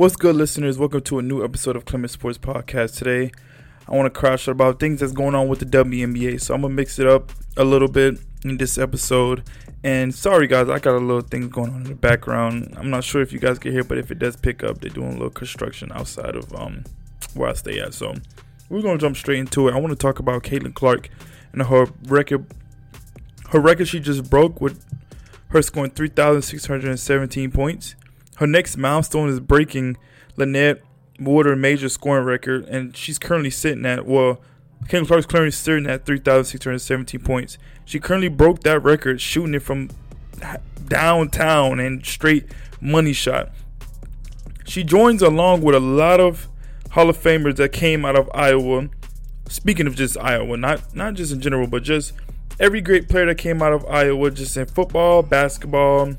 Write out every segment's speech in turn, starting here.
What's good, listeners? Welcome to a new episode of Clement Sports Podcast. Today, I want to crash about things that's going on with the WNBA. So I'm gonna mix it up a little bit in this episode. And sorry, guys, I got a little thing going on in the background. I'm not sure if you guys can hear, but if it does pick up, they're doing a little construction outside of um where I stay at. So we're gonna jump straight into it. I want to talk about Caitlin Clark and her record. Her record she just broke with her scoring 3,617 points her next milestone is breaking Lynette Woodard major scoring record, and she's currently sitting at well, Kim Clark's currently sitting at 3,617 points. She currently broke that record shooting it from downtown and straight money shot. She joins along with a lot of Hall of Famers that came out of Iowa. Speaking of just Iowa, not not just in general, but just every great player that came out of Iowa, just in football, basketball,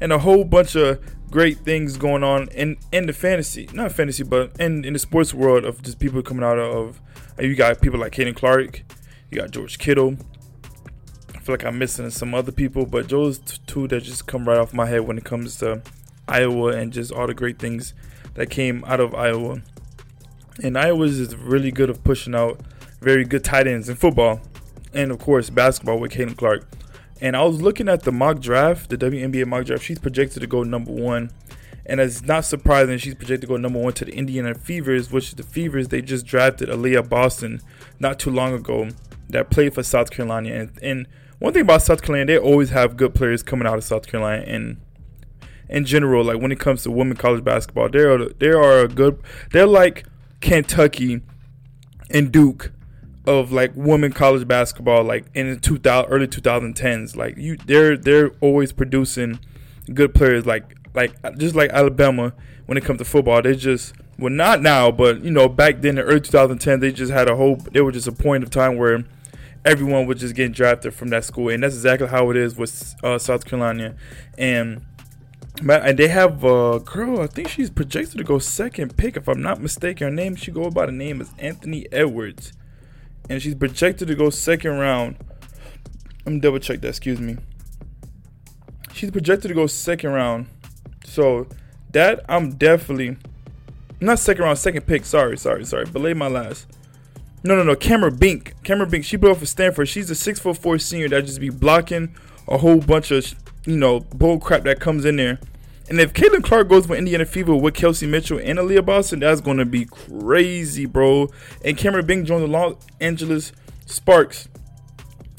and a whole bunch of great things going on in in the fantasy, not fantasy, but in in the sports world of just people coming out of. Uh, you got people like Caitlin Clark, you got George Kittle. I feel like I'm missing some other people, but those two that just come right off my head when it comes to Iowa and just all the great things that came out of Iowa. And Iowa is really good of pushing out very good tight ends in football, and of course basketball with Caitlin Clark. And I was looking at the mock draft, the WNBA mock draft. She's projected to go number one. And it's not surprising she's projected to go number one to the Indiana Fevers, which is the Fevers, they just drafted Aliyah Boston not too long ago that played for South Carolina. And, and one thing about South Carolina, they always have good players coming out of South Carolina. And in general, like when it comes to women college basketball, they are they are a good. They're like Kentucky and Duke of like women college basketball like in the 2000 early 2010s like you they're they're always producing good players like like just like Alabama when it comes to football they just well not now but you know back then in the early 2010 they just had a whole they were just a point of time where everyone was just getting drafted from that school and that's exactly how it is with uh, South Carolina and and they have a girl. I think she's projected to go second pick, if I'm not mistaken. Her name, she go by the name is Anthony Edwards and she's projected to go second round. Let me double check that. Excuse me. She's projected to go second round, so that I'm definitely not second round, second pick. Sorry, sorry, sorry. Belay my last. No, no, no. Cameron Brink. Cameron Brink. She played for Stanford. She's a six foot four senior that just be blocking a whole bunch of you know bull crap that comes in there and if Caitlin Clark goes with Indiana Fever with Kelsey Mitchell and Aliyah Boston, that's going to be crazy, bro. And Cameron Brink joins the Los Angeles Sparks.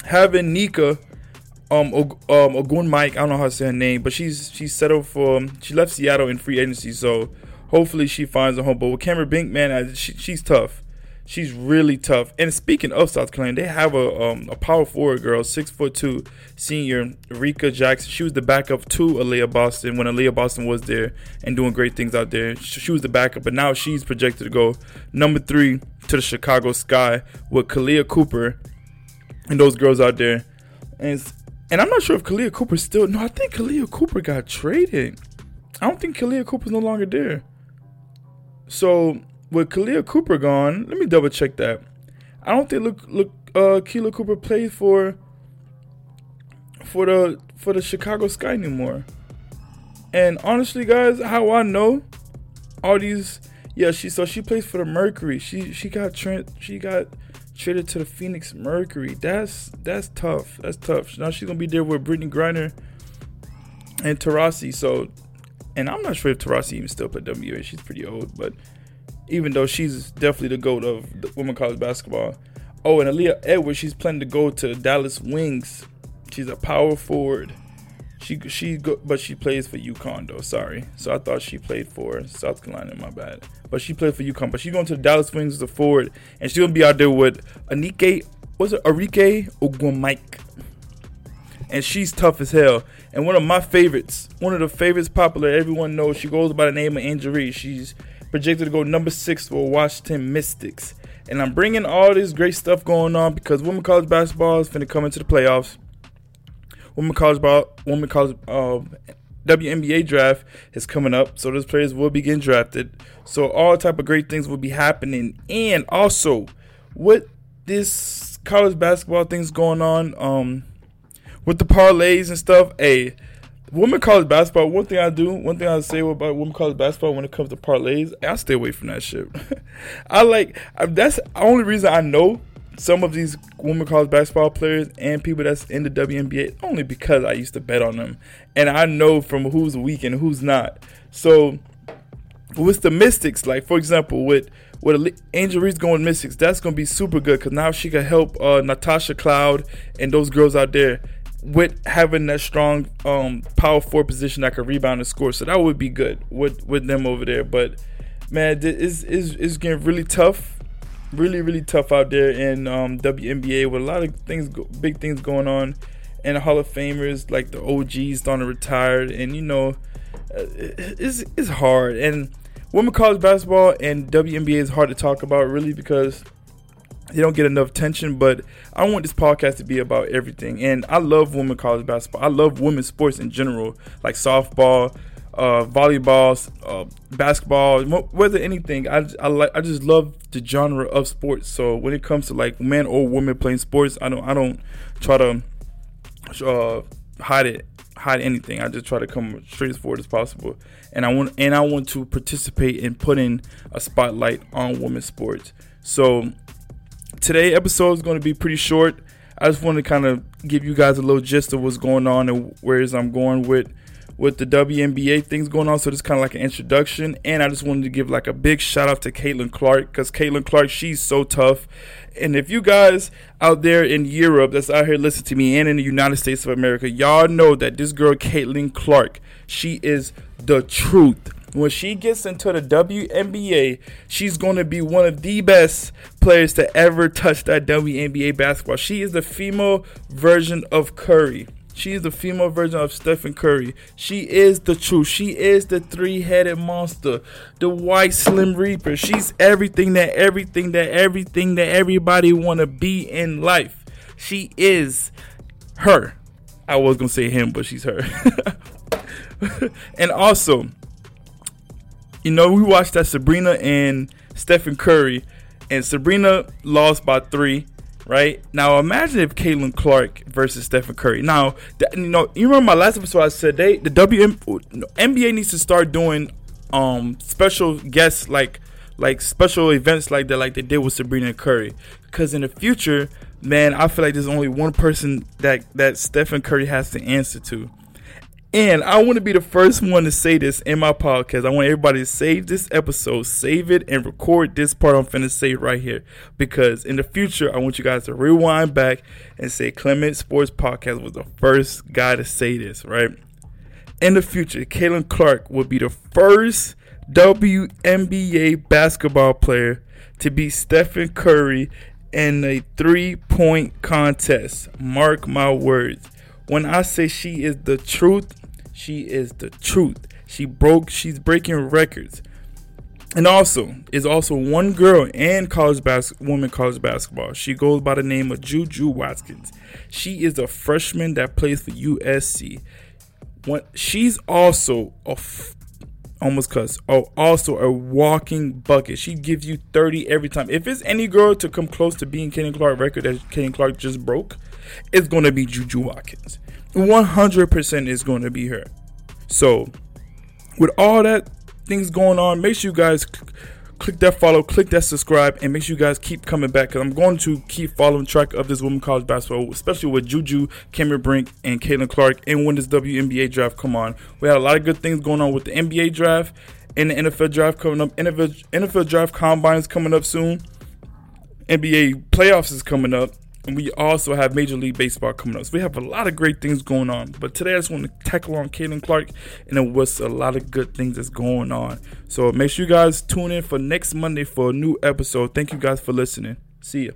Having Nneka um, um Ogwumike, I don't know how to say her name, but she's she's settled for um, she left Seattle in free agency, so hopefully she finds a home. But with Cameron Brink, man, she, she's tough. She's really tough. And speaking of South Carolina, they have a um, a power forward girl, six foot two, senior Rickea Jackson. She was the backup to Aliyah Boston when Aliyah Boston was there and doing great things out there. She was the backup, but now she's projected to go number three to the Chicago Sky with Kahleah Cooper and those girls out there. And and I'm not sure if Kahleah Cooper still. No, I think Kahleah Cooper got traded. I don't think Kahleah Copper's no longer there. So with Kahleah Cooper gone, let me double check that. I don't think look look uh Kahleah Copper plays for for the for the Chicago Sky anymore. And honestly, guys, how I know all these yeah, she so she plays for the Mercury. She she got tra- she got traded to the Phoenix Mercury. That's that's tough. That's tough. Now she's gonna be there with Brittney Griner and Taurasi. So, and I'm not sure if Taurasi even still put WA. She's pretty old, but even though she's definitely the goat of the women college basketball. Oh, and Aaliyah Edwards, she's planning to go to Dallas Wings. She's a power forward. She she go, but she plays for UConn though. Sorry, so I thought she played for South Carolina. My bad. But she played for UConn. But she's going to the Dallas Wings as a forward, and she's gonna be out there with Anike. Was it Arike Mike? And she's tough as hell. And one of my favorites, one of the favorites popular, everyone knows. She goes by the name of Angel. She's projected to go number six for Washington Mystics. And I'm bringing all this great stuff going on because women college basketball is going to come into the playoffs. Women college ball, women college uh, WNBA draft is coming up, so those players will be getting drafted. So all type of great things will be happening, and also with this college basketball things going on, um, with the parlays and stuff. Hey, women college basketball. One thing I do, one thing I say about women college basketball when it comes to parlays, I stay away from that shit. I like that's the only reason I know some of these women college basketball players and people that's in the WNBA only because I used to bet on them, and I know from who's weak and who's not. So with the Mystics, like for example, with with Angel Reese going Mystics, that's gonna be super good because now she can help uh, Natasha Cloud and those girls out there with having that strong um, power forward position that could rebound and score. So that would be good with with them over there. But man, it's it's, it's getting really tough, really really tough out there in um, WNBA with a lot of things, big things going on, and Hall of Famers like the OGs starting to retire, and you know, uh, it's it's hard and women college basketball and WNBA is hard to talk about really because they don't get enough attention. But I want this podcast to be about everything, and I love women college basketball. I love women's sports in general, like softball, uh, volleyball, uh, basketball, whether anything. I I like I just love the genre of sports. So when it comes to like men or women playing sports, I don't I don't try to uh, hide it hide anything. I just try to come straight as forward as possible, and I want and I want to participate in putting a spotlight on women's sports. So today episode is going to be pretty short. I just want to kind of give you guys a little gist of what's going on and where's I'm going with with the WNBA things going on. So this kind of like an introduction, and I just wanted to give like a big shout out to Caitlin Clark because Caitlin Clark, she's so tough. And if you guys out there in Europe that's out here listening to me and in the United States of America, y'all know that this girl Caitlin Clark, she is the truth. When she gets into the WNBA, she's going to be one of the best players to ever touch that WNBA basketball. She is the female version of Curry. She is the female version of Stephen Curry. She is the truth. She is the three-headed monster, the white slim reaper. She's everything that everything that everything that everybody want to be in life. She is her. I was going to say him, but she's her. and also, you know, we watched that Sabrina and Stephen Curry, and Sabrina lost by three. Right now, imagine if Caitlin Clark versus Stephen Curry. Now, you know, you remember my last episode? I said they the WM, NBA needs to start doing um special guests like like special events like that, like they did with Sabrina and Curry. Because in the future, man, I feel like there's only one person that that Stephen Curry has to answer to, and I want to be the first one to say this in my podcast. I want everybody to save this episode, save it, and record this part I'm finna say right here. Because in the future, I want you guys to rewind back and say Clement Sports Podcast was the first guy to say this, right? In the future, Caitlin Clark will be the first WNBA basketball player to beat Stephen Curry in a three point contest. Mark my words. When I say she is the truth, she is the truth. She broke. She's breaking records. And also, is also one girl in college bas- woman college basketball. She goes by the name of Juju Watkins. She is a freshman that plays for USC. She's also a f- almost cuss. Oh, also a walking bucket. She gives you 30 every time. If it's any girl to come close to being Kenny Clark record that Kenny Clark just broke, it's gonna be Juju Watkins. 100% is going to be her. So, with all that things going on, make sure you guys click that follow, click that subscribe, and make sure you guys keep coming back because I'm going to keep following track of this women college basketball, especially with Juju, Cameron Brink, and Caitlin Clark, and when this WNBA draft come on. We had a lot of good things going on with the NBA draft and the NFL draft coming up. NFL, NFL draft combines coming up soon. NBA playoffs is coming up. And we also have Major League Baseball coming up. So we have a lot of great things going on. But today I just want to tackle on Caitlin Clark and it was a lot of good things that's going on. So make sure you guys tune in for next Monday for a new episode. Thank you guys for listening. See ya.